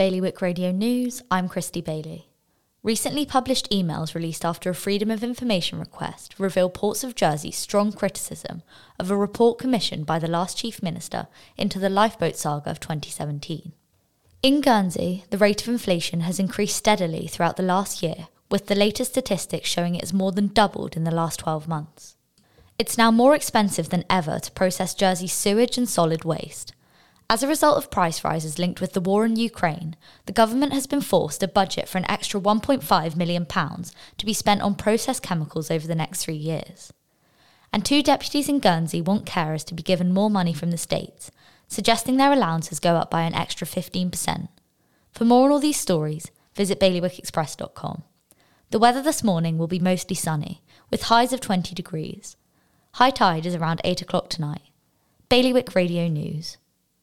Bailiwick Radio News, I'm Christy Bailey. Recently published emails released after a Freedom of Information request reveal Ports of Jersey's strong criticism of a report commissioned by the last Chief Minister into the lifeboat saga of 2017. In Guernsey, the rate of inflation has increased steadily throughout the last year, with the latest statistics showing it has more than doubled in the last 12 months. It's now more expensive than ever to process Jersey's sewage and solid waste. As a result of price rises linked with the war in Ukraine, the government has been forced to budget for an extra £1.5 million to be spent on processed chemicals over the next three years. And two deputies in Guernsey want carers to be given more money from the state, suggesting their allowances go up by an extra 15%. For more on all these stories, visit bailiwickexpress.com. The weather this morning will be mostly sunny, with highs of 20 degrees. High tide is around 8 o'clock tonight. Bailiwick Radio News.